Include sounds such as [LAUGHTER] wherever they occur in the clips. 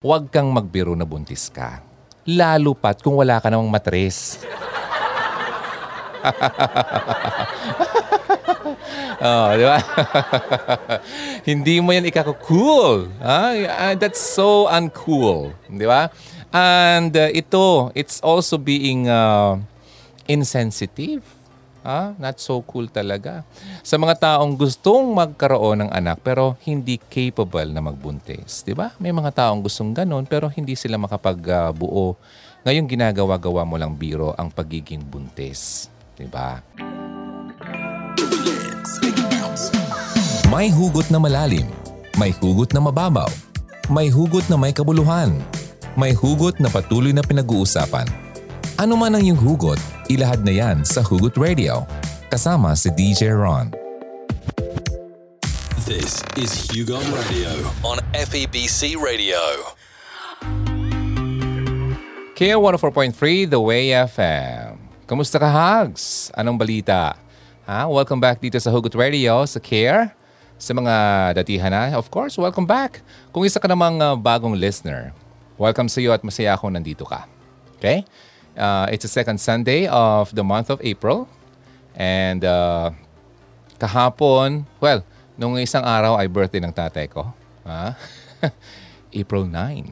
huwag kang magbiro na buntis ka. Lalo pat kung wala ka namang matres. [LAUGHS] oh, di ba? [LAUGHS] Hindi mo yan ikako-cool. Ah, that's so uncool. Di ba? And uh, ito, it's also being uh, insensitive. Ah, not so cool talaga. Sa mga taong gustong magkaroon ng anak pero hindi capable na magbuntis, 'di ba? May mga taong gustong ganun pero hindi sila makapagbuo. Ngayon ginagawa-gawa mo lang biro ang pagiging buntis, 'di ba? May hugot na malalim, may hugot na mababaw, may hugot na may kabuluhan, may hugot na patuloy na pinag-uusapan. Ano man ang iyong hugot, ilahad na yan sa Hugot Radio. Kasama si DJ Ron. This is Hugon Radio on FEBC Radio. Kaya 104.3 The Way FM. Kamusta ka, Hugs? Anong balita? Ha? Welcome back dito sa Hugot Radio, sa Care. Sa mga datihan na, of course, welcome back. Kung isa ka namang uh, bagong listener, welcome sa iyo at masaya akong nandito ka. Okay? Uh, it's the second Sunday of the month of April. And uh, kahapon, well, nung isang araw ay birthday ng tatay ko. Ha? [LAUGHS] April 9.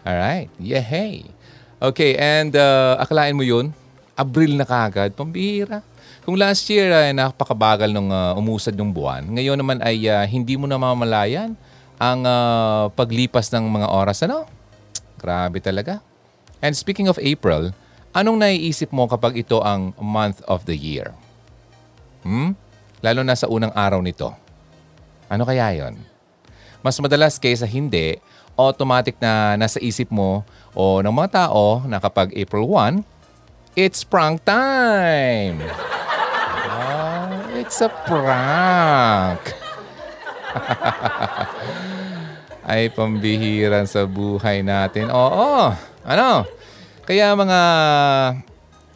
Alright. Yehey. Okay, and uh, akalain mo yun? Abril na kagad. Pambihira. Kung last year ay napakabagal nung uh, umusad ng buwan, ngayon naman ay uh, hindi mo na mamalayan ang uh, paglipas ng mga oras. Ano? Grabe talaga. And speaking of April, Anong naiisip mo kapag ito ang month of the year? Hmm? Lalo na sa unang araw nito. Ano kaya yon? Mas madalas kaysa hindi, automatic na nasa isip mo o ng mga tao na kapag April 1, it's prank time! oh, it's a prank! [LAUGHS] Ay, pambihiran sa buhay natin. Oo, ano? Kaya mga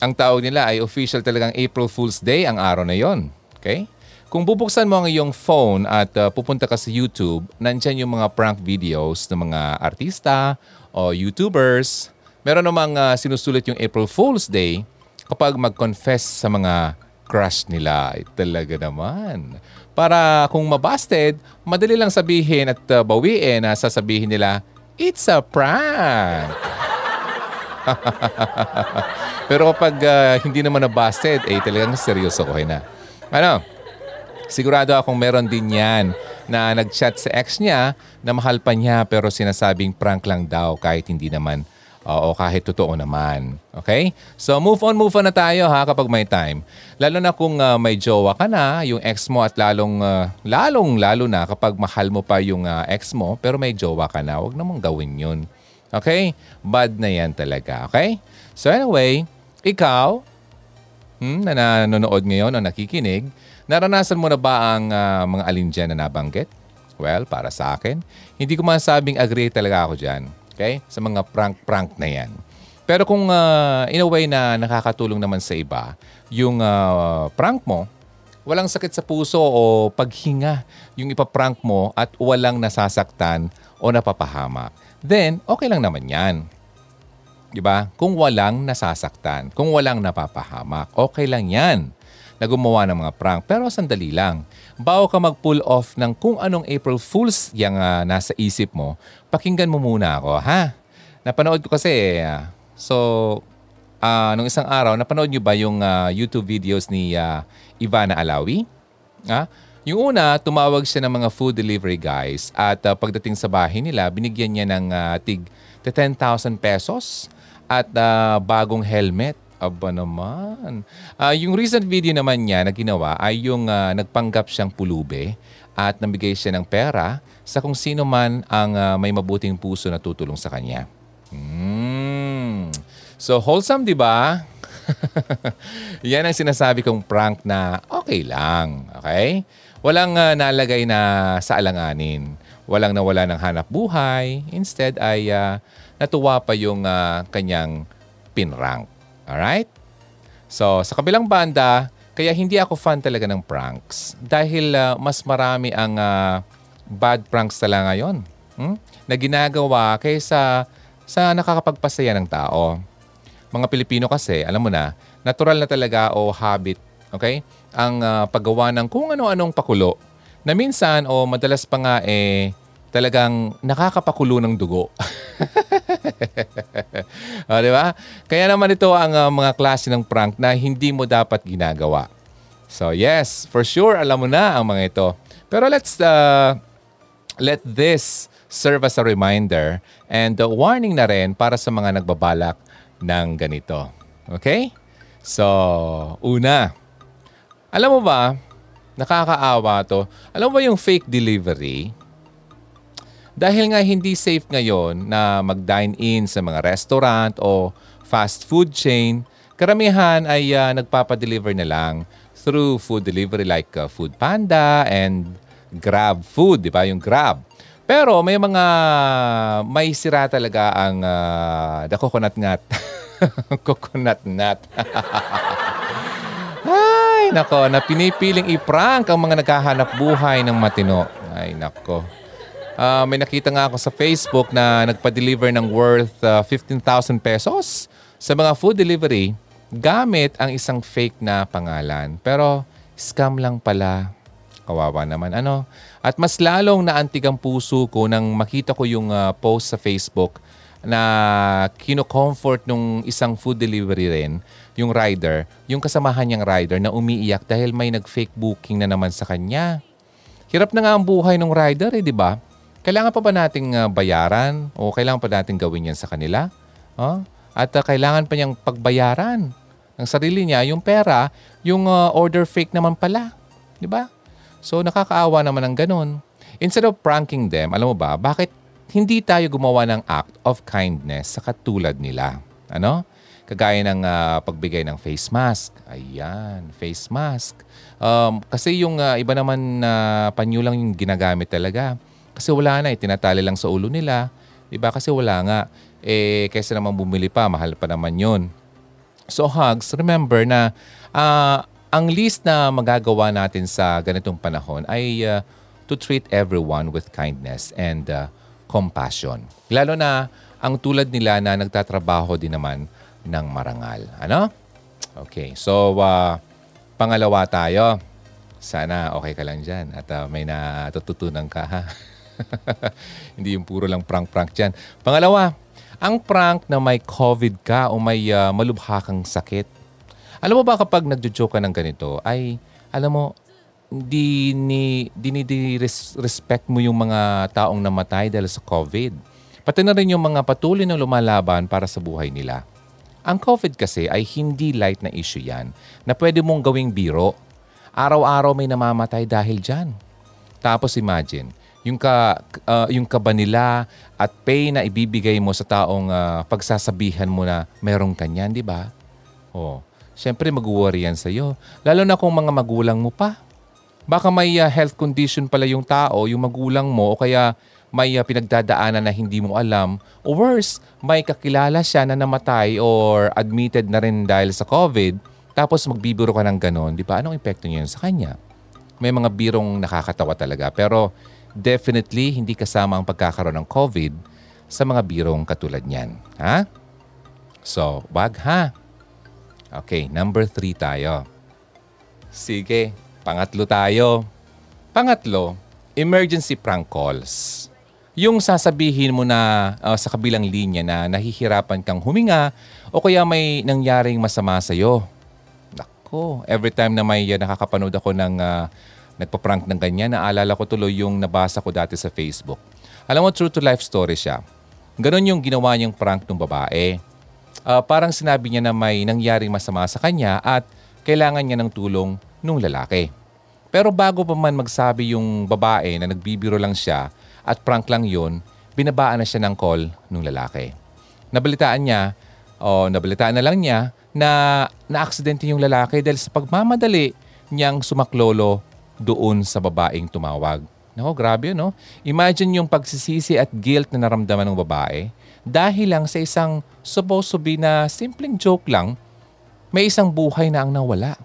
ang tawag nila ay official talagang April Fool's Day ang araw na yon. Okay? Kung bubuksan mo ang iyong phone at uh, pupunta ka sa YouTube, nandyan yung mga prank videos ng mga artista o YouTubers. Meron namang uh, sinusulit yung April Fool's Day kapag mag-confess sa mga crush nila. Ay, talaga naman. Para kung mabasted, madali lang sabihin at uh, bawiin na sasabihin nila, It's a prank! [LAUGHS] Pero kapag uh, hindi naman na-busted, eh talagang seryoso ko na. Ano? Sigurado akong meron din yan na nag-chat sa ex niya na mahal pa niya pero sinasabing prank lang daw kahit hindi naman o kahit totoo naman. Okay? So move on, move on na tayo ha kapag may time. Lalo na kung uh, may jowa ka na, yung ex mo at lalong, uh, lalong lalo na kapag mahal mo pa yung uh, ex mo pero may jowa ka na, huwag namang gawin yun. Okay? Bad na yan talaga. Okay? So anyway, ikaw, hmm, na nanonood ngayon o nakikinig, naranasan mo na ba ang uh, mga alin dyan na nabanggit? Well, para sa akin, hindi ko masabing agree talaga ako dyan. Okay? Sa mga prank-prank na yan. Pero kung uh, in a way na nakakatulong naman sa iba, yung uh, prank mo, walang sakit sa puso o paghinga yung ipaprank mo at walang nasasaktan o napapahamak then okay lang naman yan. 'Di ba? Kung walang nasasaktan, kung walang napapahamak, okay lang 'yan na gumawa ng mga prank. Pero sandali lang. Bago ka mag-pull off ng kung anong April Fools yung uh, nasa isip mo, pakinggan mo muna ako, ha? Napanood ko kasi, uh, so, uh, nung isang araw, napanood nyo ba yung uh, YouTube videos ni uh, Ivana Alawi? Ha? Yung una, tumawag siya ng mga food delivery guys at uh, pagdating sa bahay nila, binigyan niya ng uh, tig 10,000 pesos at uh, bagong helmet. Aba naman. Uh, yung recent video naman niya na ginawa ay yung uh, nagpanggap siyang pulube at nabigay siya ng pera sa kung sino man ang uh, may mabuting puso na tutulong sa kanya. Mm. So wholesome, di ba? [LAUGHS] Yan ang sinasabi kong prank na okay lang. Okay? Walang uh, nalagay na sa alanganin. Walang nawala ng hanap buhay. Instead ay uh, natuwa pa yung uh, kanyang pinrank. Alright? So, sa kabilang banda, kaya hindi ako fan talaga ng pranks. Dahil uh, mas marami ang uh, bad pranks talaga ngayon. hmm, na ginagawa kaysa sa nakakapagpasaya ng tao. Mga Pilipino kasi, alam mo na, natural na talaga o habit, okay? Ang uh, paggawa ng kung ano-anong pakulo na minsan o madalas pa nga eh talagang nakakapakulo ng dugo. [LAUGHS] o, di ba? Kaya naman ito ang uh, mga klase ng prank na hindi mo dapat ginagawa. So yes, for sure alam mo na ang mga ito. Pero let's uh, let this serve as a reminder and a warning na rin para sa mga nagbabalak ng ganito. Okay? So, una, alam mo ba, nakakaawa to. Alam mo ba yung fake delivery? Dahil nga hindi safe ngayon na mag-dine in sa mga restaurant o fast food chain, karamihan ay uh, nagpapadeliver na lang through food delivery like uh, Food Panda and Grab Food, di ba? Yung Grab. Pero may mga may sira talaga ang uh, the coconut nut. [LAUGHS] coconut nut. [LAUGHS] Nako, na pinipiling i-prank ang mga naghahanap buhay ng matino. Ay, nako. Uh, may nakita nga ako sa Facebook na nagpa-deliver ng worth uh, 15,000 pesos sa mga food delivery gamit ang isang fake na pangalan. Pero scam lang pala. Kawawa naman. Ano? At mas lalong naantig ang puso ko nang makita ko yung uh, post sa Facebook na kino-comfort nung isang food delivery rin, yung rider, yung kasamahan niyang rider na umiiyak dahil may nag-fake booking na naman sa kanya. Hirap na nga ang buhay ng rider eh, di ba? Kailangan pa ba nating uh, bayaran o kailangan pa nating gawin yan sa kanila? Huh? At uh, kailangan pa niyang pagbayaran ng sarili niya yung pera, yung uh, order fake naman pala. Di ba? So nakakaawa naman ng ganun. Instead of pranking them, alam mo ba, bakit hindi tayo gumawa ng act of kindness sa katulad nila? Ano? Kagaya ng uh, pagbigay ng face mask. Ayan, face mask. Um, kasi yung uh, iba naman na uh, panyo lang yung ginagamit talaga. Kasi wala na, eh, tinatali lang sa ulo nila. Diba? Kasi wala nga. Eh, kaysa naman bumili pa, mahal pa naman yon. So Hugs, remember na uh, ang least na magagawa natin sa ganitong panahon ay uh, to treat everyone with kindness and uh, compassion. Lalo na ang tulad nila na nagtatrabaho din naman ng marangal. Ano? Okay, so uh, pangalawa tayo. Sana okay ka lang dyan at uh, may natututunan ka ha. [LAUGHS] Hindi yung puro lang prank-prank dyan. Pangalawa, ang prank na may COVID ka o may uh, malubha kang sakit. Alam mo ba kapag nagjo-joke ka ng ganito, ay alam mo, di ni di, di res, respect mo yung mga taong namatay dahil sa COVID. Pati na rin yung mga patuloy na lumalaban para sa buhay nila. Ang COVID kasi ay hindi light na issue yan na pwede mong gawing biro. Araw-araw may namamatay dahil dyan. Tapos imagine, yung ka uh, yung kaba nila at pain na ibibigay mo sa taong uh, pagsasabihan mo na merong kanyan, di ba? Oh, syempre mag-worry yan sa iyo. Lalo na kung mga magulang mo pa. Baka may uh, health condition pala yung tao, yung magulang mo o kaya may uh, pinagdadaanan na hindi mo alam. O worse, may kakilala siya na namatay or admitted na rin dahil sa COVID. Tapos magbibiro ka ng ganon, di ba? Anong epekto niya sa kanya? May mga birong nakakatawa talaga. Pero definitely hindi kasama ang pagkakaroon ng COVID sa mga birong katulad niyan. Ha? So, wag ha. Okay, number three tayo. Sige, pangatlo tayo. Pangatlo, emergency prank calls. Yung sasabihin mo na uh, sa kabilang linya na nahihirapan kang huminga o kaya may nangyaring masama sa'yo. Nako, every time na may uh, nakakapanood ako ng uh, nagpa-prank ng ganyan. Naalala ko tuloy yung nabasa ko dati sa Facebook. Alam mo, true to life story siya. Ganon yung ginawa niyang prank ng babae. Uh, parang sinabi niya na may nangyaring masama sa kanya at kailangan niya ng tulong nung lalaki. Pero bago pa man magsabi yung babae na nagbibiro lang siya at prank lang yun, binabaan na siya ng call nung lalaki. Nabalitaan niya, o nabalitaan na lang niya na na-aksidente yung lalaki dahil sa pagmamadali niyang sumaklolo doon sa babaeng tumawag. Nako, grabe no? Imagine yung pagsisisi at guilt na naramdaman ng babae dahil lang sa isang supposed to be na simpleng joke lang, may isang buhay na ang nawala.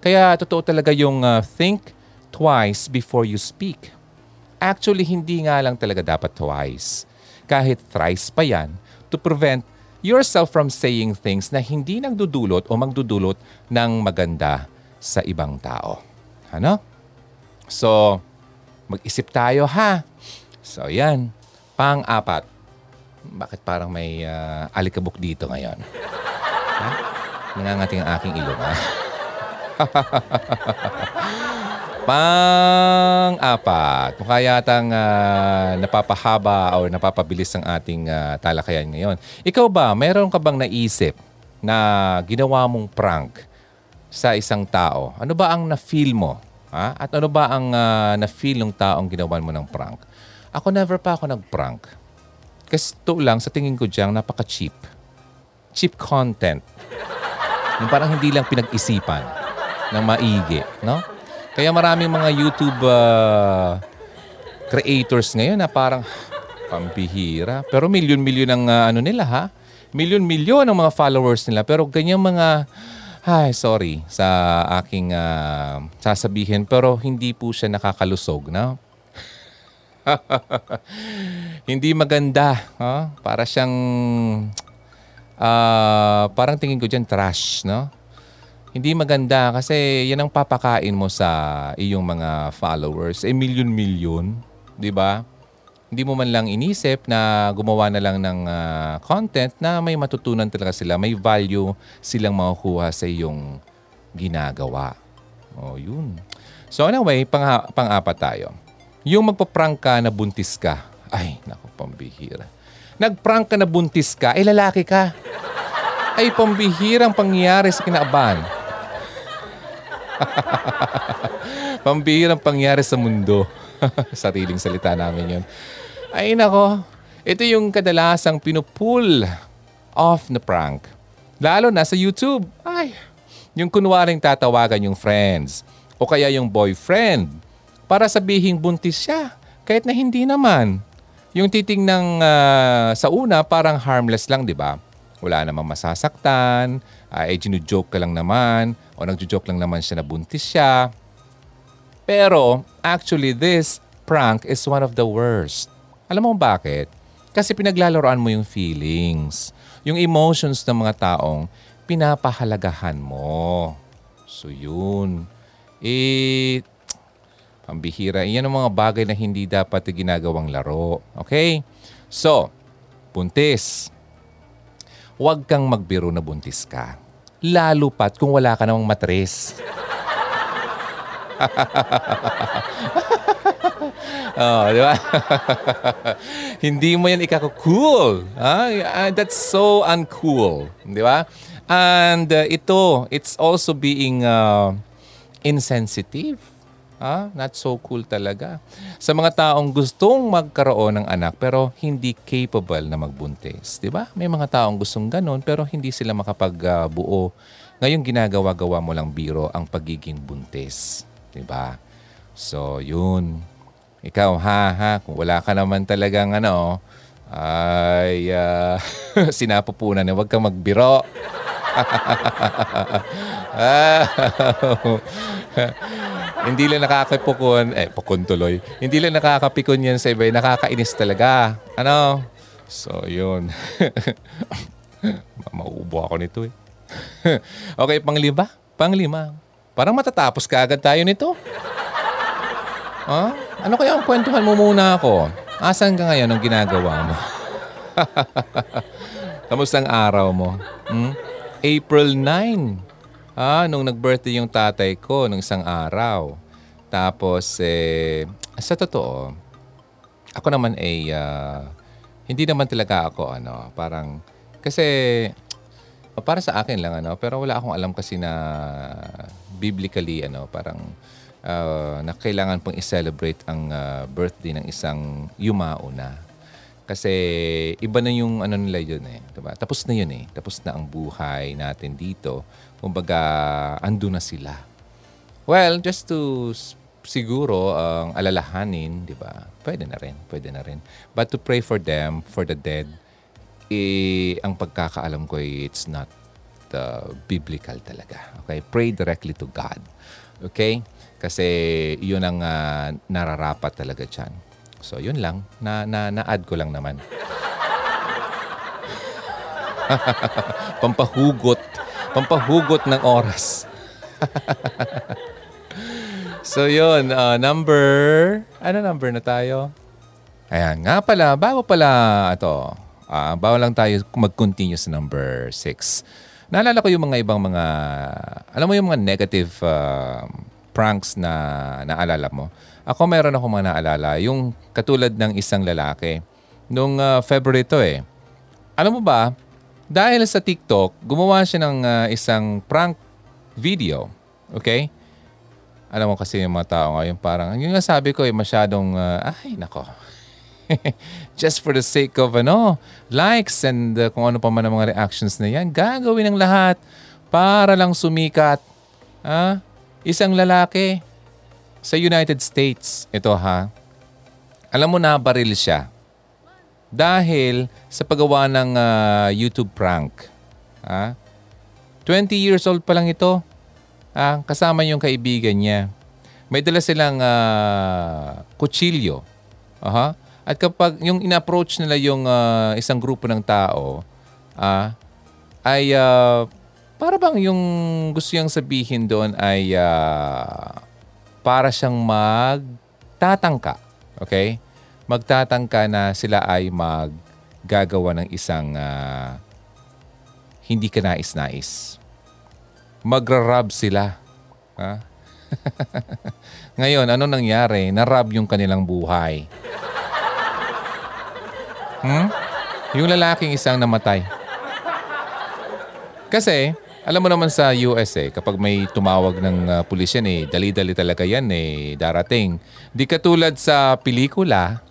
Kaya totoo talaga yung uh, think twice before you speak. Actually, hindi nga lang talaga dapat twice. Kahit thrice pa yan to prevent yourself from saying things na hindi nagdudulot o magdudulot ng maganda sa ibang tao. Ano? So, mag-isip tayo ha. So, yan. Pang-apat. Bakit parang may uh, alikabok dito ngayon? Ha? Nangangating ang aking ilong, ha? [LAUGHS] Pang-apat. Mukha yatang uh, napapahaba o napapabilis ang ating uh, talakayan ngayon. Ikaw ba, meron ka bang naisip na ginawa mong prank sa isang tao? Ano ba ang na-feel mo? Ha? At ano ba ang uh, na-feel ng taong ginawan mo ng prank? Ako never pa ako nag-prank. Kasi to lang, sa tingin ko diyang napaka-cheap. Cheap content. Yung parang hindi lang pinag-isipan ng maigi. No? Kaya maraming mga YouTube uh, creators ngayon na parang pambihira. Pero milyon-milyon ang uh, ano nila ha. Milyon-milyon ang mga followers nila. Pero ganyan mga, ay sorry sa aking uh, sasabihin. Pero hindi po siya nakakalusog. No? [LAUGHS] hindi maganda. Huh? Para siyang, uh, parang tingin ko dyan trash. No? Hindi maganda kasi yan ang papakain mo sa iyong mga followers. Eh, milyon-milyon, di ba? Hindi mo man lang inisip na gumawa na lang ng uh, content na may matutunan talaga sila, may value silang makukuha sa iyong ginagawa. Oh, yun. So anyway, pang, pang-apat tayo. Yung magpa-prank ka na buntis ka. Ay, naku, pambihira. Nag-prank ka na buntis ka, eh lalaki ka. Ay, pambihirang pangyayari sa kinaaban. [LAUGHS] Pambihirang pangyari sa mundo. [LAUGHS] Sariling salita namin yun. Ay nako, ito yung kadalasang pinupull off na prank. Lalo na sa YouTube. Ay, yung kunwaring tatawagan yung friends o kaya yung boyfriend para sabihing buntis siya kahit na hindi naman. Yung titingnang uh, sa una parang harmless lang, di ba? Wala namang masasaktan, uh, eh, joke ka lang naman, o nagjo-joke lang naman siya na buntis siya. Pero, actually, this prank is one of the worst. Alam mo bakit? Kasi pinaglalaroan mo yung feelings, yung emotions ng mga taong pinapahalagahan mo. So, yun. Eh, pambihira. Iyan ang mga bagay na hindi dapat ginagawang laro. Okay? So, buntis. Huwag kang magbiro na buntis ka. Lalo pat kung wala ka namang matres. [LAUGHS] oh, di ba? [LAUGHS] Hindi mo yan ikako-cool. Ah, that's so uncool. Di ba? And uh, ito, it's also being uh, insensitive. Ah, not so cool talaga. Sa mga taong gustong magkaroon ng anak pero hindi capable na magbuntis, 'di ba? May mga taong gustong ganun pero hindi sila makapagbuo. Ngayon ginagawa-gawa mo lang biro ang pagiging buntis, 'di ba? So, 'yun. Ikaw ha ha, kung wala ka naman talagang ano, ay uh, [LAUGHS] sinapupunan na huwag kang magbiro. [LAUGHS] [LAUGHS] Hindi lang nakakapukon, eh, pukon tuloy. Hindi lang nakakapikon yan sa iba, eh, nakakainis talaga. Ano? So, yun. [LAUGHS] Mauubo ako nito eh. [LAUGHS] okay, panglima? Panglima. Parang matatapos ka agad tayo nito. Huh? Ano kaya ang kwentuhan mo muna ako? Asan ka ngayon ang ginagawa mo? [LAUGHS] Kamusta ang araw mo? Hmm? April 9. Ah, nung nag-birthday yung tatay ko nung isang araw. Tapos, eh, sa totoo, ako naman ay, uh, hindi naman talaga ako, ano, parang, kasi, para sa akin lang, ano, pero wala akong alam kasi na biblically, ano, parang, uh, na kailangan pong i-celebrate ang uh, birthday ng isang yumao na. Kasi iba na yung ano nila yun eh. Diba? Tapos na yun eh. Tapos na ang buhay natin dito. Kumbaga, ando na sila. Well, just to siguro ang uh, alalahanin, di ba? Pwede na rin. Pwede na rin. But to pray for them, for the dead, eh, ang pagkakaalam ko, eh, it's not uh, biblical talaga. Okay? Pray directly to God. Okay? Kasi yun ang uh, nararapat talaga dyan. So, yun lang. Na, na, na-add ko lang naman. [LAUGHS] Pampahugot. Pampahugot ng oras. [LAUGHS] so, yun. Uh, number... Ano number na tayo? Ayan. Nga pala, bago pala ito. Uh, bago lang tayo mag-continue sa number 6. Naalala ko yung mga ibang mga... Alam mo yung mga negative uh, pranks na naalala mo? Ako meron ako mga naalala. Yung katulad ng isang lalaki. Nung uh, February to eh. Alam mo ba, dahil sa TikTok, gumawa siya ng uh, isang prank video. Okay? Alam mo kasi yung mga tao ngayon parang, yung nga sabi ko eh, masyadong, uh, ay nako. [LAUGHS] Just for the sake of ano, likes and uh, kung ano pa man ang mga reactions na yan, gagawin ng lahat para lang sumikat. Ah, isang lalaki, sa United States, ito ha, alam mo na baril siya. Dahil sa paggawa ng uh, YouTube prank. Ha? 20 years old pa lang ito. Ha? Kasama yung kaibigan niya. May dala silang uh, kutsilyo. Aha. At kapag yung in-approach nila yung uh, isang grupo ng tao, uh, ay uh, para bang yung gusto niyang sabihin doon ay uh, para siyang magtatangka. Okay? Magtatangka na sila ay maggagawa ng isang uh, hindi ka nais-nais. Magra-rub sila. Ha? [LAUGHS] Ngayon, ano nangyari? Narab yung kanilang buhay. Hmm? Yung lalaking isang namatay. Kasi, alam mo naman sa US eh, kapag may tumawag ng uh, pulis yan eh, dali-dali talaga yan eh, darating. Di katulad sa pelikula.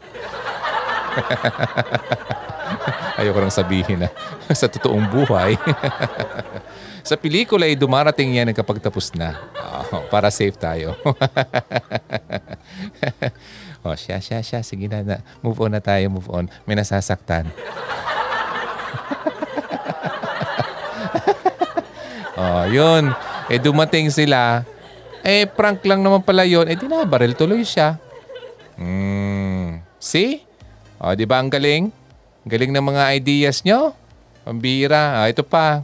[LAUGHS] Ayoko lang sabihin na [LAUGHS] sa totoong buhay. [LAUGHS] sa pelikula ay eh, dumarating yan kapag tapos na. Oh, para safe tayo. oh, siya, siya, siya. Sige na, na. Move on na tayo, move on. May nasasaktan. Oh, yun. Eh dumating sila. Eh prank lang naman pala yun. Eh dinabaril tuloy siya. Hmm. See? Oh, di ba ang galing? Galing ng mga ideas nyo. Pambira. Ah, ito pa.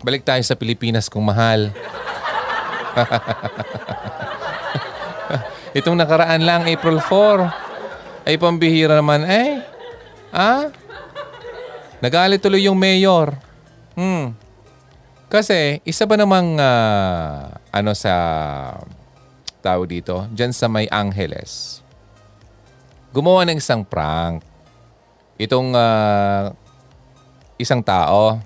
Balik tayo sa Pilipinas kung mahal. [LAUGHS] Itong nakaraan lang, April 4. Ay pambihira naman. Eh, ah? Nagalit tuloy yung mayor. Hmm. Kasi isa ba namang uh, ano sa tao dito, dyan sa may Angeles, gumawa ng isang prank. Itong uh, isang tao,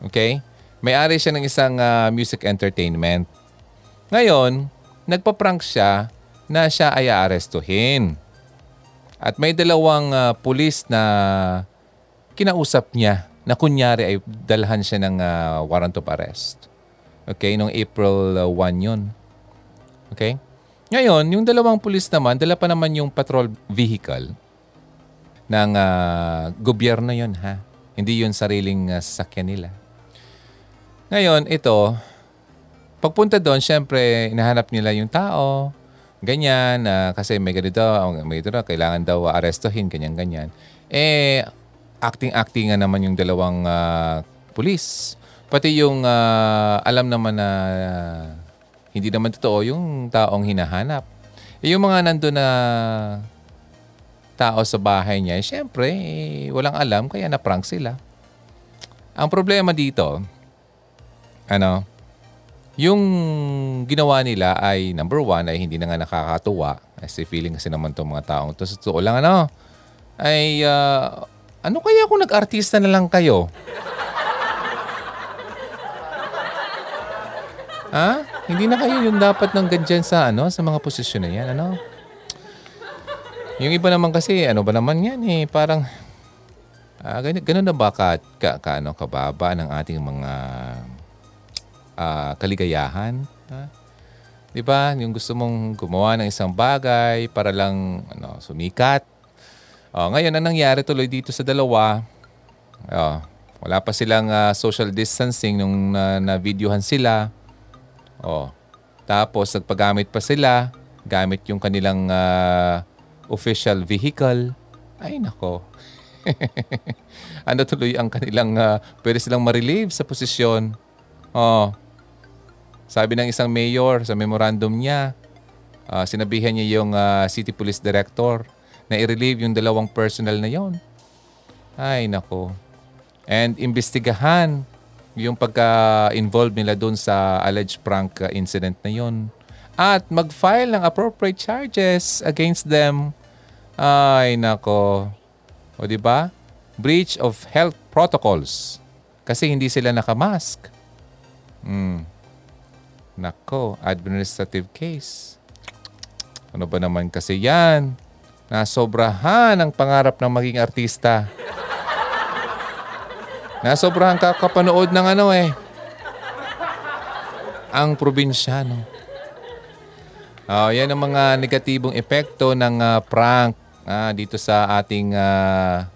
okay? May-ari siya ng isang uh, music entertainment. Ngayon, nagpa-prank siya na siya ay aarestuhin. At may dalawang uh, pulis na kinausap niya na kunyari ay dalhan siya ng uh, warrant of arrest. Okay, noong April uh, 1 yun. Okay? Ngayon, yung dalawang pulis naman, dala pa naman yung patrol vehicle ng uh, gobyerno yon ha. Hindi yun sariling uh, sasakyan nila. Ngayon, ito, pagpunta doon, syempre, inahanap nila yung tao, ganyan, uh, kasi may ganito, may ganito, kailangan daw arestohin, ganyan-ganyan. Eh, acting-acting nga naman yung dalawang uh, pulis. Pati yung uh, alam naman na uh, hindi naman totoo yung taong hinahanap. E yung mga nandun na tao sa bahay niya, eh, syempre, eh, walang alam kaya na-prank sila. Ang problema dito, ano, yung ginawa nila ay number one ay hindi na nga nakakatuwa kasi feeling kasi naman itong mga taong to sa totoo lang ano ay uh, ano kaya kung nag-artista na lang kayo? ha? Hindi na kayo yung dapat ng ganyan sa ano sa mga posisyon na yan, ano? Yung iba naman kasi, ano ba naman yan eh, parang ah, ganun, ganun na ba ka, ka, ka, ano, kababa ng ating mga ah, kaligayahan? Ha? 'Di ba? Yung gusto mong gumawa ng isang bagay para lang ano, sumikat, Oh, ngayon, ang nangyari tuloy dito sa dalawa, oh, wala pa silang uh, social distancing nung uh, na-videohan sila. Oh, tapos, nagpagamit pa sila gamit yung kanilang uh, official vehicle. Ay nako. [LAUGHS] ano tuloy ang kanilang uh, pwede silang ma-relieve sa posisyon. Oh. Sabi ng isang mayor sa memorandum niya, uh, sinabihan niya yung uh, city police director na i-relieve yung dalawang personnel na yon. Ay nako. And imbestigahan yung pagka-involved nila doon sa alleged prank incident na yon. At mag-file ng appropriate charges against them. Ay nako. O di ba? Breach of health protocols. Kasi hindi sila nakamask. Hmm. Nako, administrative case. Ano ba naman kasi yan? Nasobrahan ang pangarap ng maging artista. Nasobrahan ka kapanood ng ano eh. Ang probinsyano. Oh, yan ang mga negatibong epekto ng uh, prank uh, dito sa ating uh,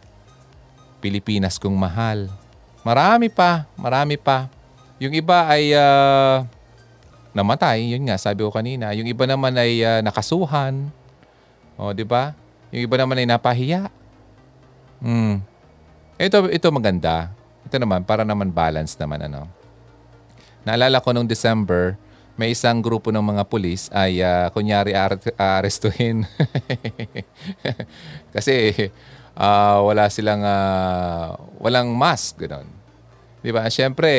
Pilipinas kung mahal. Marami pa, marami pa. Yung iba ay uh, namatay, yun nga, sabi ko kanina. Yung iba naman ay uh, nakasuhan. O, oh, di ba? Yung iba naman ay napahiya. Hmm. Ito, ito maganda. Ito naman, para naman balance naman, ano. Naalala ko nung December, may isang grupo ng mga pulis ay uh, kunyari arestuhin. [LAUGHS] Kasi uh, wala silang uh, walang mask ganoon. 'Di ba? Syempre,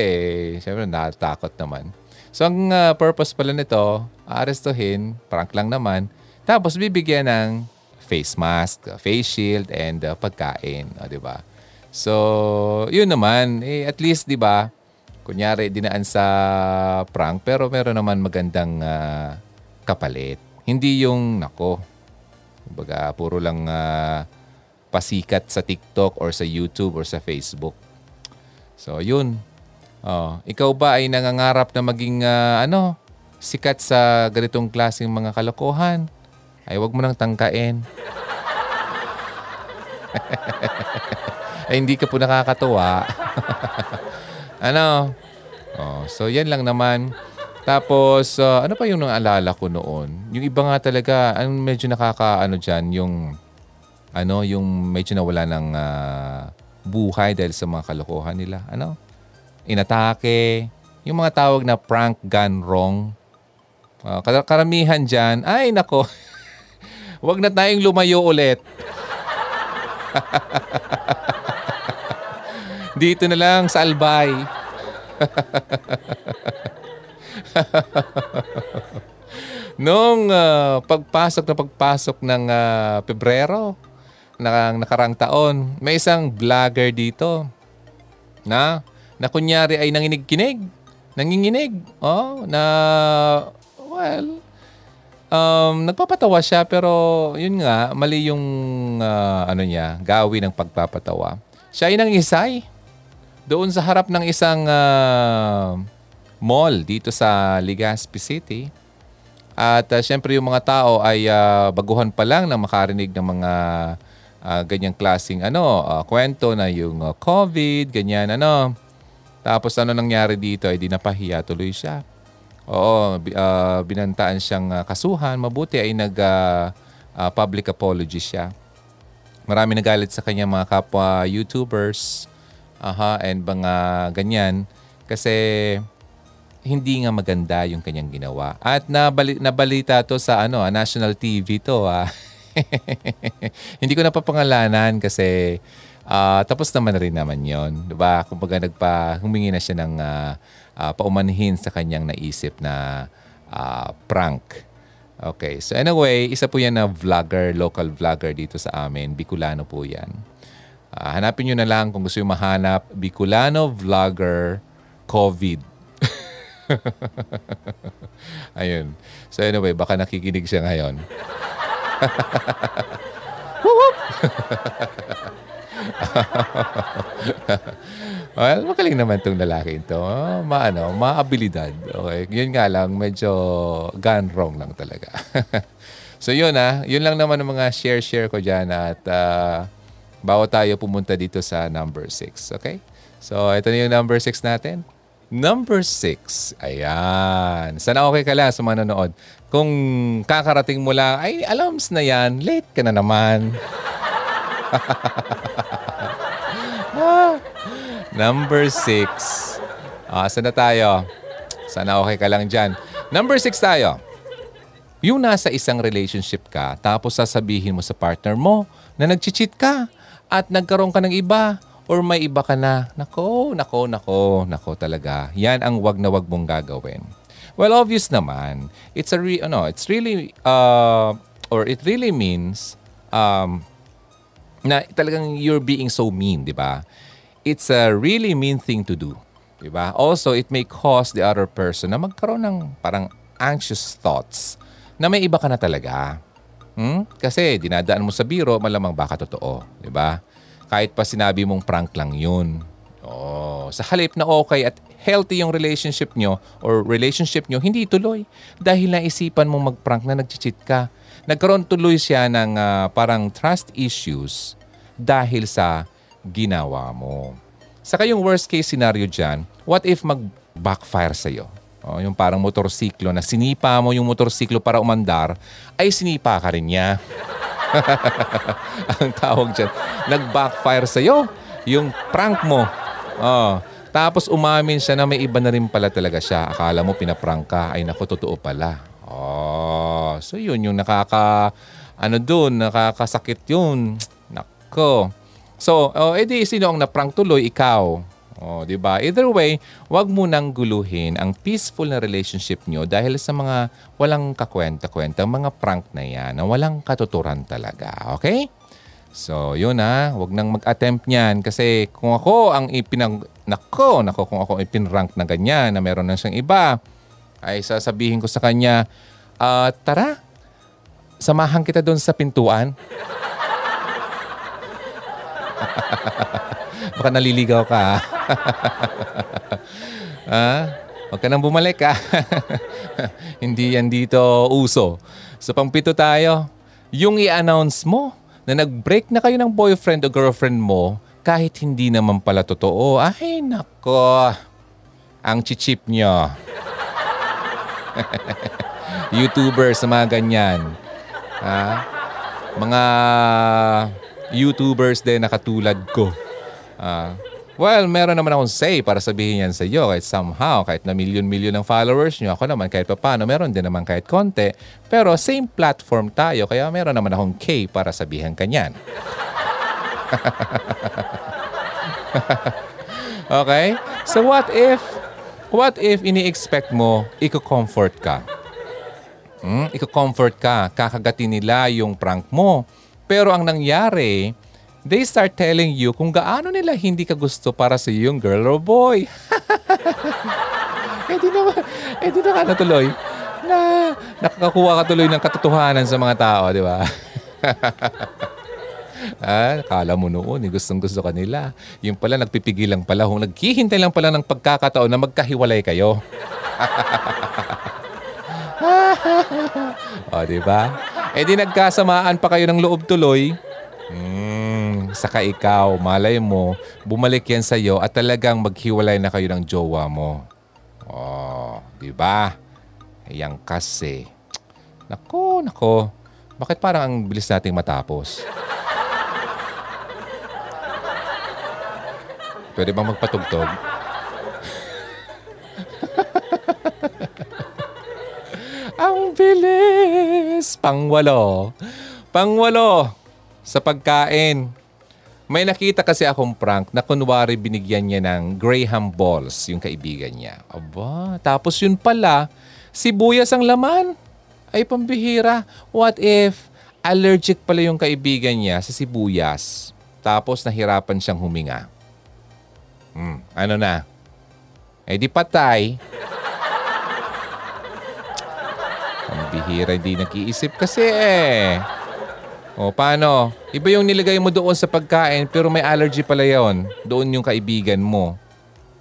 syempre natatakot naman. So ang uh, purpose pala nito, arestuhin, prank lang naman, tapos bibigyan ng face mask, face shield and uh, pagkain, 'di ba? So, yun naman, eh, at least, di ba, kunyari, dinaan sa prank, pero meron naman magandang uh, kapalit. Hindi yung, nako, kumbaga, puro lang uh, pasikat sa TikTok or sa YouTube or sa Facebook. So, yun. Oh, ikaw ba ay nangangarap na maging, uh, ano, sikat sa ganitong klaseng mga kalokohan? Ay, wag mo nang tangkain. [LAUGHS] ay hindi ka po nakakatuwa. [LAUGHS] ano? Oh, so yan lang naman. Tapos, uh, ano pa yung naalala ko noon? Yung iba nga talaga, ang medyo nakakaano dyan, yung, ano, yung medyo nawala ng uh, buhay dahil sa mga kalokohan nila. Ano? Inatake. Yung mga tawag na prank gone wrong. Uh, karamihan dyan, ay nako, [LAUGHS] wag na tayong lumayo ulit. [LAUGHS] Dito na lang sa Albay. [LAUGHS] Nung uh, pagpasok na pagpasok ng uh, Pebrero ng nakarang taon, may isang vlogger dito na na kunyari ay nanginig-kinig. Nanginginig. Oh, na well, um, nagpapatawa siya pero yun nga, mali yung uh, ano niya, gawin ng pagpapatawa. Siya ay nangisay doon sa harap ng isang uh, mall dito sa Legazpi City. At uh, syempre yung mga tao ay uh, baguhan pa lang na makarinig ng mga uh, ganyang klasing ano, uh, kwento na yung uh, COVID, ganyan ano. Tapos ano nangyari dito ay dinapahiya tuloy siya. Oo, uh, binantaan siyang uh, kasuhan. Mabuti ay nag uh, uh, public apology siya. Marami nagalit sa kanya mga kapwa YouTubers Aha, and mga ganyan. Kasi hindi nga maganda yung kanyang ginawa. At nabali, nabalita to sa ano, ah, national TV to. Ah. [LAUGHS] hindi ko napapangalanan kasi uh, tapos naman na rin naman yon, 'di ba? Kumbaga nagpa humingi na siya ng uh, uh, paumanhin sa kanyang naisip na uh, prank. Okay, so anyway, isa po yan na vlogger, local vlogger dito sa amin. Bicolano po yan. Uh, hanapin nyo na lang kung gusto nyo mahanap Bicolano Vlogger COVID. [LAUGHS] Ayun. So anyway, baka nakikinig siya ngayon. [LAUGHS] [LAUGHS] well, magaling naman itong lalaki ito. Oh, maano, maabilidad. Okay. Yun nga lang, medyo gone wrong lang talaga. so yun ah, yun lang naman ang mga share-share ko dyan at uh, bago tayo pumunta dito sa number 6. Okay? So, ito na yung number 6 natin. Number six. Ayan. Sana okay ka lang sa mga nanonood. Kung kakarating mo lang, ay, alams na yan. Late ka na naman. [LAUGHS] Ah, Number six. Ah, saan na tayo? Sana okay ka lang dyan. Number six tayo. Yung nasa isang relationship ka, tapos sasabihin mo sa partner mo na nag-cheat ka at nagkaroon ka ng iba or may iba ka na. Nako, nako, nako, nako talaga. Yan ang wag na wag mong gagawin. Well, obvious naman. It's a re- ano, it's really uh, or it really means um, na talagang you're being so mean, di ba? It's a really mean thing to do. Di ba? Also, it may cause the other person na magkaroon ng parang anxious thoughts na may iba ka na talaga. Hmm? Kasi dinadaan mo sa biro, malamang baka totoo. Ba? Kahit pa sinabi mong prank lang yun. Oh, sa halip na okay at healthy yung relationship nyo or relationship nyo, hindi tuloy. Dahil naisipan mong mag-prank na nag-cheat ka. Nagkaroon tuloy siya ng ah, parang trust issues dahil sa ginawa mo. Saka yung worst case scenario dyan, what if mag-backfire sa'yo? Oh, yung parang motorsiklo na sinipa mo yung motorsiklo para umandar, ay sinipa ka rin niya. [LAUGHS] Ang tawag dyan, nag-backfire sa'yo. Yung prank mo. Oh, tapos umamin siya na may iba na rin pala talaga siya. Akala mo pinaprank ka. Ay naku, totoo pala. Oh, so yun yung nakaka ano doon, nakakasakit yun. Nako. So, oh, edi sino ang naprank tuloy? Ikaw. Oh, 'di ba? Either way, 'wag mo nang guluhin ang peaceful na relationship nyo dahil sa mga walang kakwenta-kwenta, mga prank na 'yan, na walang katuturan talaga. Okay? So, yun na, wag nang mag-attempt niyan kasi kung ako ang ipinang nako, nako kung ako ipinrank na ganyan na meron na siyang iba, ay sasabihin ko sa kanya, "Ah, tara, samahan kita doon sa pintuan." [LAUGHS] Baka naliligaw ka. ha? [LAUGHS] ah, Huwag ka nang bumalik ha. [LAUGHS] Hindi yan dito uso. So pangpito tayo. Yung i-announce mo na nag-break na kayo ng boyfriend o girlfriend mo kahit hindi naman pala totoo. Ay nako. Ang chichip nyo. YouTubers sa mga ganyan. Ha? Mga YouTubers din na katulad ko. Ah, well, meron naman akong say para sabihin yan sa iyo kahit somehow, kahit na million-million ng followers nyo, ako naman kahit paano, meron din naman kahit konti. Pero same platform tayo, kaya meron naman akong K para sabihan kanyan. [LAUGHS] okay? So what if, what if ini-expect mo, iko-comfort ka? Hmm? Iko-comfort ka, kakagatin nila yung prank mo. Pero ang nangyari, they start telling you kung gaano nila hindi ka gusto para sa yung girl or boy. [LAUGHS] eh di na, eh di na ka natuloy. Na, nakakakuha ka tuloy ng katotohanan sa mga tao, di ba? [LAUGHS] ah, kala mo noon, eh, gustong gusto ka nila. Yung pala, nagpipigil lang pala. Kung naghihintay lang pala ng pagkakataon na magkahiwalay kayo. [LAUGHS] [LAUGHS] o, di ba? Eh di nagkasamaan pa kayo ng loob tuloy. Hmm, saka ikaw, malay mo, bumalik yan sa'yo at talagang maghiwalay na kayo ng jowa mo. Oh, di ba? Yang kasi. Nako, nako. Bakit parang ang bilis nating matapos? Pwede bang magpatugtog? Ang bilis! Pangwalo. Pangwalo sa pagkain. May nakita kasi akong prank na kunwari binigyan niya ng Graham balls yung kaibigan niya. Aba, tapos yun pala, sibuyas ang laman. Ay pambihira. What if allergic pala yung kaibigan niya sa sibuyas? Tapos nahirapan siyang huminga. Hmm, ano na? Eh di patay. Pambihira, hindi nag-iisip kasi eh. O, paano? Iba yung nilagay mo doon sa pagkain pero may allergy pala yon. Doon yung kaibigan mo.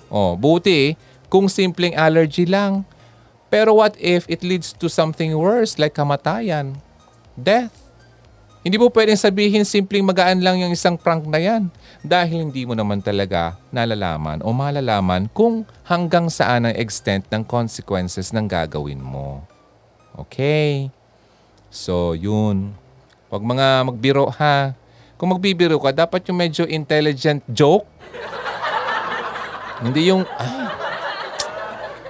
O, buti kung simpleng allergy lang. Pero what if it leads to something worse like kamatayan? Death. Hindi mo pwedeng sabihin simpleng magaan lang yung isang prank na yan dahil hindi mo naman talaga nalalaman o malalaman kung hanggang saan ang extent ng consequences ng gagawin mo. Okay? So, yun. Huwag mga magbiro ha. Kung magbibiro ka, dapat yung medyo intelligent joke. Hindi yung, ay,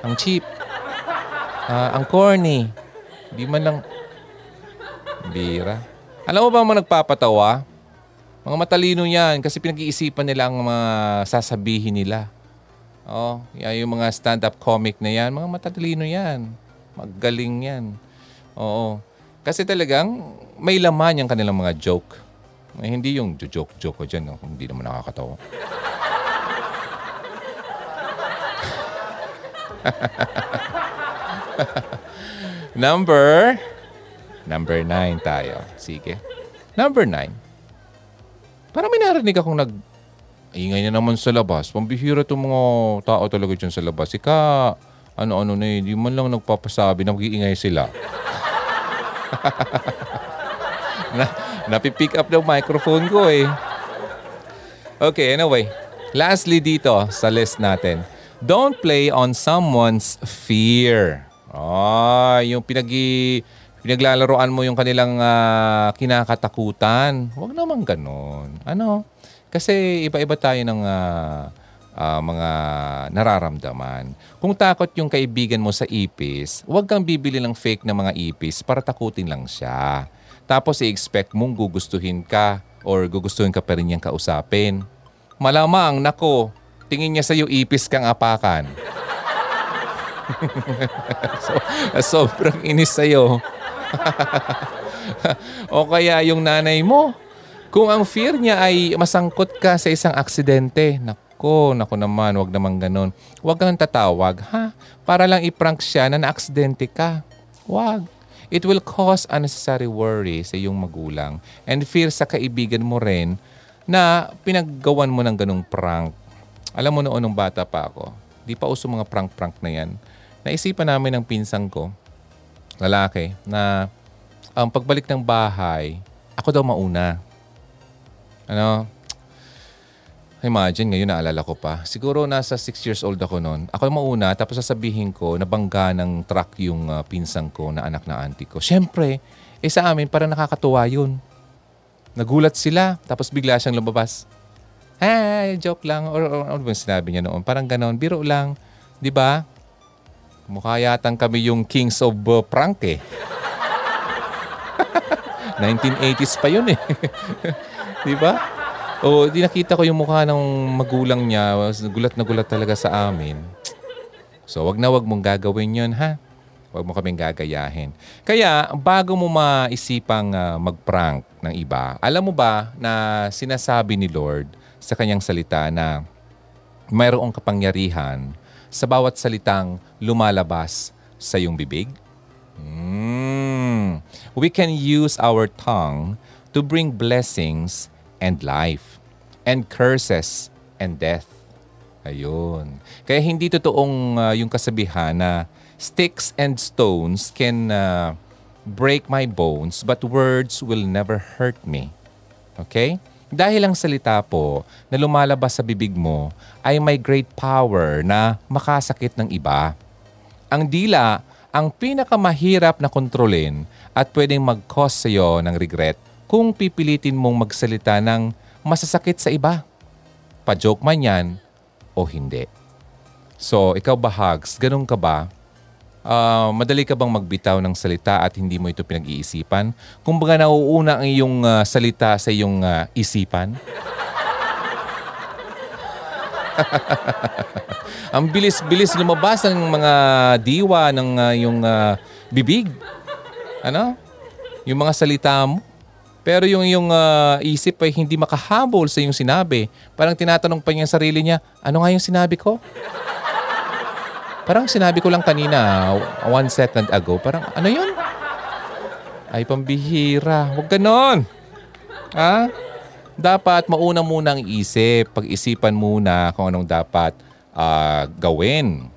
ang cheap. Ah, ang corny. Hindi man lang, bira. Alam mo ba mga nagpapatawa? Mga matalino yan kasi pinag-iisipan nila ang mga sasabihin nila. Oh, yung mga stand-up comic na yan, mga matalino yan. Magaling yan. Oo. Kasi talagang may laman yung kanilang mga joke. Eh, hindi yung joke-joke ko dyan, no? hindi naman nakakatawa. [LAUGHS] Number Number 9 tayo. Sige. Number 9. Parang may narinig akong nag... Ingay na naman sa labas. Pambihira itong mga tao talaga dyan sa labas. Ika, ano-ano na eh. Di man lang nagpapasabi na mag-iingay sila. [LAUGHS] na, napipick up ng microphone ko eh. Okay, anyway. Lastly dito sa list natin. Don't play on someone's fear. Ah, yung pinagi pinaglalaroan mo yung kanilang uh, kinakatakutan. Huwag naman ganon. Ano? Kasi iba-iba tayo ng uh, uh, mga nararamdaman. Kung takot yung kaibigan mo sa ipis, huwag kang bibili ng fake na mga ipis para takutin lang siya. Tapos i-expect mong gugustuhin ka or gugustuhin ka pa rin niyang kausapin. Malamang, nako, tingin niya sa'yo ipis kang apakan. [LAUGHS] so, sobrang inis sa'yo. [LAUGHS] o kaya yung nanay mo. Kung ang fear niya ay masangkot ka sa isang aksidente, nako, nako naman, wag naman ganun. Wag kang tatawag, ha? Para lang i-prank siya na na-aksidente ka. Wag. It will cause unnecessary worry sa iyong magulang and fear sa kaibigan mo rin na pinaggawan mo ng ganung prank. Alam mo noon nung bata pa ako, di pa uso mga prank-prank na yan. Naisipan namin ng pinsang ko, lalaki, na ang um, pagbalik ng bahay, ako daw mauna. Ano? Imagine, ngayon naalala ko pa. Siguro nasa 6 years old ako noon. Ako mauna, tapos sasabihin ko, nabangga ng truck yung uh, pinsang ko na anak na auntie ko. Siyempre, eh sa amin, parang nakakatuwa yun. Nagulat sila, tapos bigla siyang lumabas. Hey, joke lang. Or, or, or ano ba sinabi niya noon? Parang ganon, biro lang. Di ba? Mukha yatang kami yung kings of uh, prank eh. [LAUGHS] 1980s pa yun eh. [LAUGHS] Di ba? O, di nakita ko yung mukha ng magulang niya. Gulat na gulat talaga sa amin. So, wag na wag mong gagawin yun, ha? Wag mo kaming gagayahin. Kaya, bago mo maisipang uh, mag-prank ng iba, alam mo ba na sinasabi ni Lord sa kanyang salita na mayroong kapangyarihan sa bawat salitang lumalabas sa iyong bibig? Mm. We can use our tongue to bring blessings and life and curses and death. Ayun. Kaya hindi totoong uh, yung kasabihan na sticks and stones can uh, break my bones but words will never hurt me. Okay? Dahil ang salita po na lumalabas sa bibig mo ay may great power na makasakit ng iba. Ang dila ang pinakamahirap na kontrolin at pwedeng mag-cause sa iyo ng regret kung pipilitin mong magsalita ng masasakit sa iba. Pa-joke man yan o hindi. So, ikaw ba, Hugs? Ganun ka ba? uh, madali ka bang magbitaw ng salita at hindi mo ito pinag-iisipan? Kung baga nauuna ang iyong uh, salita sa iyong uh, isipan? [LAUGHS] ang bilis-bilis lumabas ng mga diwa ng uh, yung uh, bibig. Ano? Yung mga salita mo. Pero yung yung uh, isip ay hindi makahabol sa yung sinabi. Parang tinatanong pa niya sarili niya, ano nga yung sinabi ko? Parang sinabi ko lang kanina, one second ago, parang ano yun? Ay, pambihira. Huwag ganon. Ha? Dapat mauna muna ang isip. Pag-isipan muna kung anong dapat uh, gawin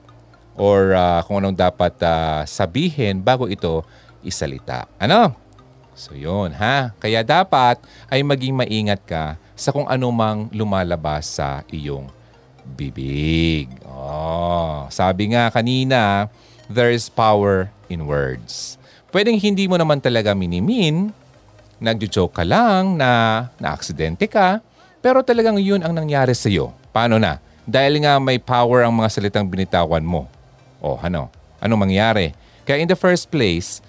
or uh, kung anong dapat uh, sabihin bago ito isalita. Ano? So yun ha. Kaya dapat ay maging maingat ka sa kung anumang lumalabas sa iyong bibig. Oh, sabi nga kanina, there is power in words. Pwedeng hindi mo naman talaga minimin, nagjo-joke ka lang na na-aksidente ka, pero talagang yun ang nangyari sa iyo. Paano na? Dahil nga may power ang mga salitang binitawan mo. O ano? Ano mangyari? Kaya in the first place,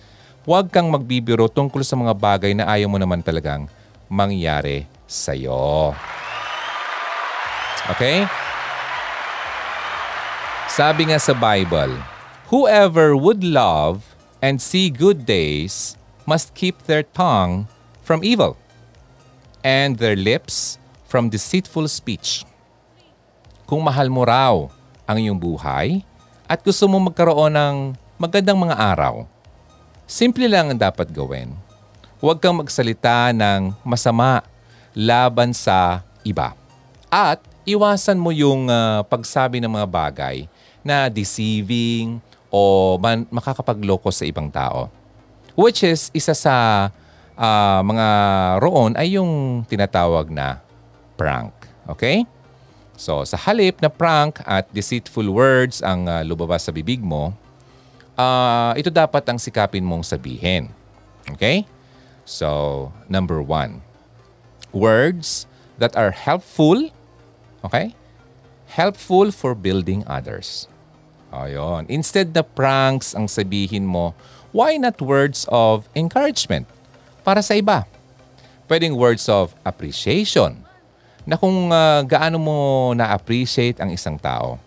huwag kang magbibiro tungkol sa mga bagay na ayaw mo naman talagang mangyari sa'yo. Okay? Sabi nga sa Bible, Whoever would love and see good days must keep their tongue from evil and their lips from deceitful speech. Kung mahal mo raw ang iyong buhay at gusto mo magkaroon ng magandang mga araw, simple lang ang dapat gawin. Huwag kang magsalita ng masama laban sa iba. At iwasan mo yung uh, pagsabi ng mga bagay na deceiving o man, makakapagloko sa ibang tao. Which is, isa sa uh, mga roon ay yung tinatawag na prank. Okay? So, sa halip na prank at deceitful words ang uh, lumabas sa bibig mo, uh, ito dapat ang sikapin mong sabihin. Okay? So, number one, words that are helpful, okay? Helpful for building others. Ayun. Instead na pranks ang sabihin mo, why not words of encouragement para sa iba? Pwedeng words of appreciation na kung uh, gaano mo na-appreciate ang isang tao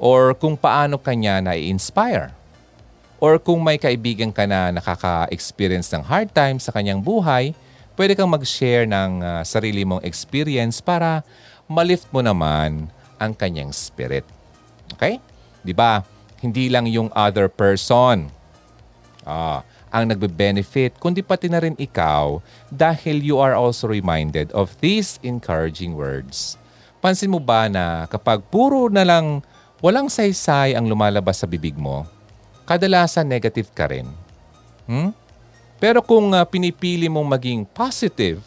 or kung paano kanya na-inspire or kung may kaibigan ka na nakaka-experience ng hard time sa kanyang buhay, pwede kang mag-share ng uh, sarili mong experience para malift mo naman ang kanyang spirit. Okay? 'Di ba? Hindi lang yung other person ah, ang nagbe-benefit, kundi pati na rin ikaw dahil you are also reminded of these encouraging words. Pansin mo ba na kapag puro na lang walang saysay ang lumalabas sa bibig mo, kadalasan negative ka rin. Hmm? Pero kung uh, pinipili mong maging positive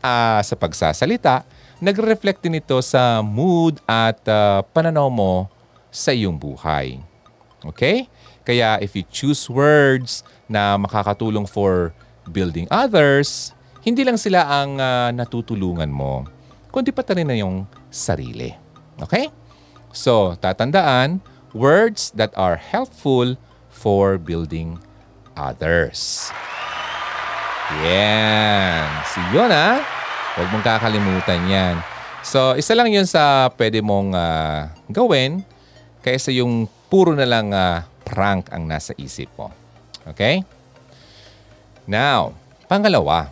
uh, sa pagsasalita, nagre-reflect din ito sa mood at uh, pananaw mo sa iyong buhay. Okay? Kaya if you choose words na makakatulong for building others, hindi lang sila ang uh, natutulungan mo, kundi pati rin na yung sarili. Okay? So, tatandaan, words that are helpful for building others. Yan. Si yun ha. Huwag mong kakalimutan yan. So, isa lang yun sa pwede mong uh, gawin kaysa yung puro na lang uh, prank ang nasa isip mo. Okay? Now, pangalawa,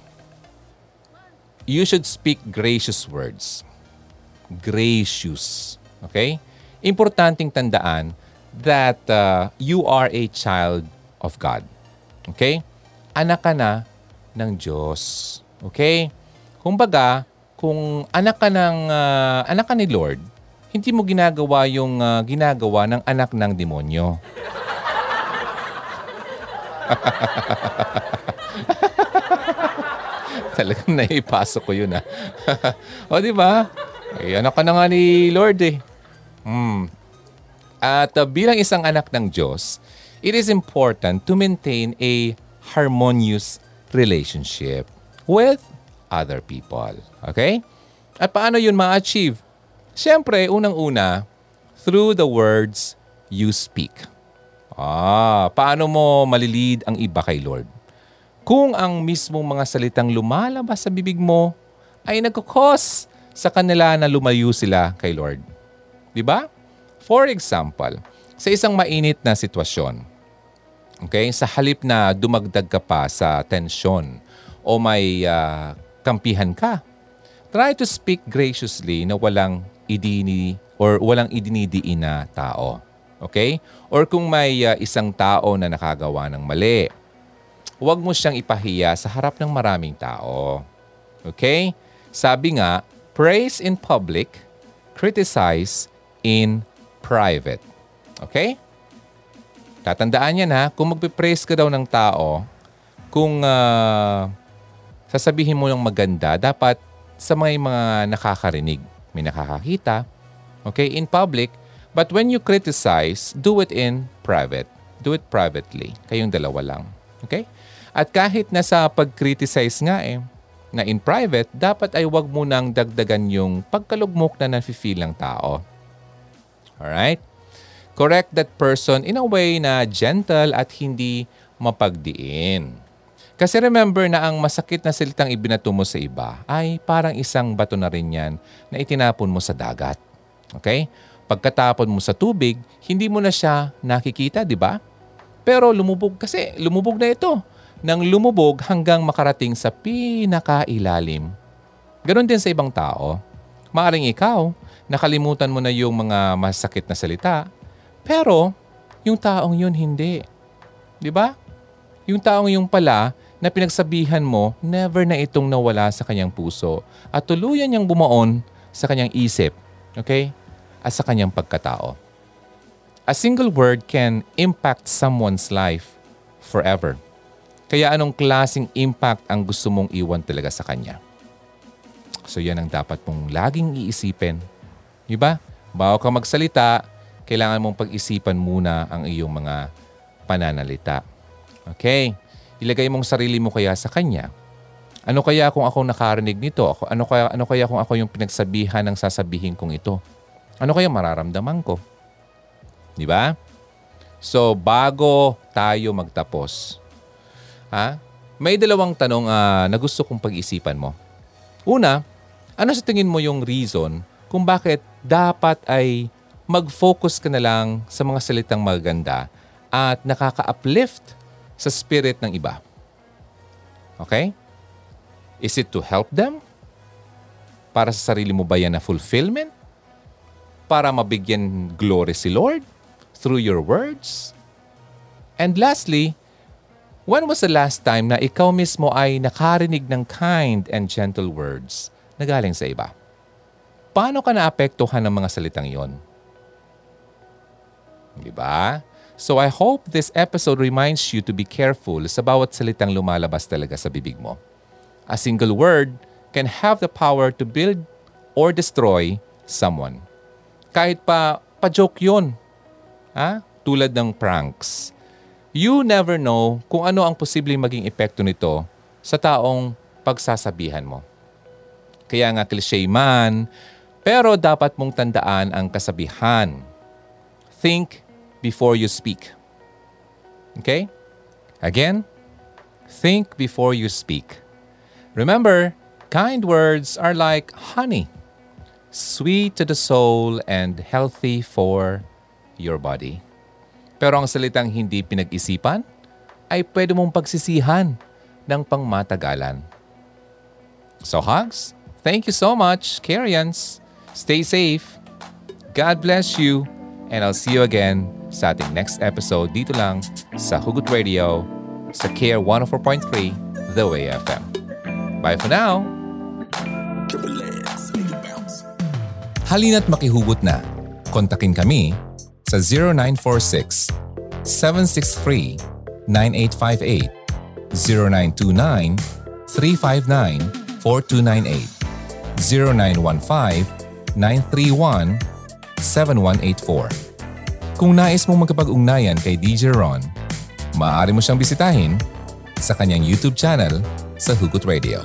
you should speak gracious words. Gracious. Okay? Importanting tandaan that uh, you are a child of God. Okay? Anak ka na ng Diyos. Okay? Kumbaga, kung anak ka ng uh, anak ka ni Lord, hindi mo ginagawa yung uh, ginagawa ng anak ng demonyo. [LAUGHS] Talagang naipasok ko yun ah. [LAUGHS] o di ba? Eh, anak ka na nga ni Lord eh. Hmm. At uh, bilang isang anak ng Diyos, it is important to maintain a harmonious relationship with other people. Okay? At paano yun ma-achieve? Siyempre, unang-una, through the words you speak. Ah, paano mo malilid ang iba kay Lord? Kung ang mismong mga salitang lumalabas sa bibig mo ay nagkukos sa kanila na lumayo sila kay Lord. Di ba? For example, sa isang mainit na sitwasyon, okay, sa halip na dumagdag ka pa sa tensyon o may uh, kampihan ka, try to speak graciously na walang idini or walang idinidiin na tao. Okay? Or kung may uh, isang tao na nakagawa ng mali, huwag mo siyang ipahiya sa harap ng maraming tao. Okay? Sabi nga, praise in public, criticize in private. Okay? Tatandaan yan ha, kung magpipraise ka daw ng tao, kung ah, sasabihin mo yung maganda, dapat sa mga mga nakakarinig, may nakakakita, okay, in public. But when you criticize, do it in private. Do it privately. Kayong dalawa lang. Okay? At kahit nasa pag-criticize nga eh, na in private, dapat ay wag mo nang dagdagan yung pagkalugmok na nafe-feel ng tao. Alright? Correct that person in a way na gentle at hindi mapagdiin. Kasi remember na ang masakit na salitang ibinato mo sa iba ay parang isang bato na rin yan na itinapon mo sa dagat. Okay? Pagkatapon mo sa tubig, hindi mo na siya nakikita, di ba? Pero lumubog kasi, lumubog na ito. Nang lumubog hanggang makarating sa pinakailalim. Ganon din sa ibang tao. Maaring ikaw, nakalimutan mo na yung mga masakit na salita, pero yung taong yun hindi. Di ba? Yung taong yung pala na pinagsabihan mo, never na itong nawala sa kanyang puso at tuluyan niyang bumaon sa kanyang isip, okay? At sa kanyang pagkatao. A single word can impact someone's life forever. Kaya anong klasing impact ang gusto mong iwan talaga sa kanya? So yan ang dapat mong laging iisipin. Di ba? Bago ka magsalita, kailangan mong pag-isipan muna ang iyong mga pananalita. Okay? Ilagay mong sarili mo kaya sa kanya. Ano kaya kung ako nakarinig nito? Ano, kaya, ano kaya kung ako yung pinagsabihan ng sasabihin kong ito? Ano kaya mararamdaman ko? Di ba? So, bago tayo magtapos, ha? may dalawang tanong uh, na gusto kong pag-isipan mo. Una, ano sa tingin mo yung reason kung bakit dapat ay mag-focus ka na lang sa mga salitang maganda at nakaka-uplift sa spirit ng iba? Okay? Is it to help them? Para sa sarili mo ba yan na fulfillment? Para mabigyan glory si Lord through your words? And lastly, when was the last time na ikaw mismo ay nakarinig ng kind and gentle words na galing sa iba? Paano ka naapektuhan ng mga salitang yon? Di ba? So I hope this episode reminds you to be careful sa bawat salitang lumalabas talaga sa bibig mo. A single word can have the power to build or destroy someone. Kahit pa pa-joke yun. Ha? Tulad ng pranks. You never know kung ano ang posibleng maging epekto nito sa taong pagsasabihan mo. Kaya nga cliche man, pero dapat mong tandaan ang kasabihan. Think before you speak. Okay? Again, think before you speak. Remember, kind words are like honey, sweet to the soul and healthy for your body. Pero ang salitang hindi pinag-isipan ay pwede mong pagsisihan ng pangmatagalan. So hugs, thank you so much, Carians. Stay safe. God bless you. And I'll see you again sa ating next episode dito lang sa Hugot Radio sa Care 104.3 The Way FM. Bye for now! Halina't makihugot na. Kontakin kami sa 0946 763 9858 0929 359 4298 0915 931 7184 Kung nais mong magkapag-ugnayan kay DJ Ron, maaari mo siyang bisitahin sa kanyang YouTube channel sa Hugot Radio.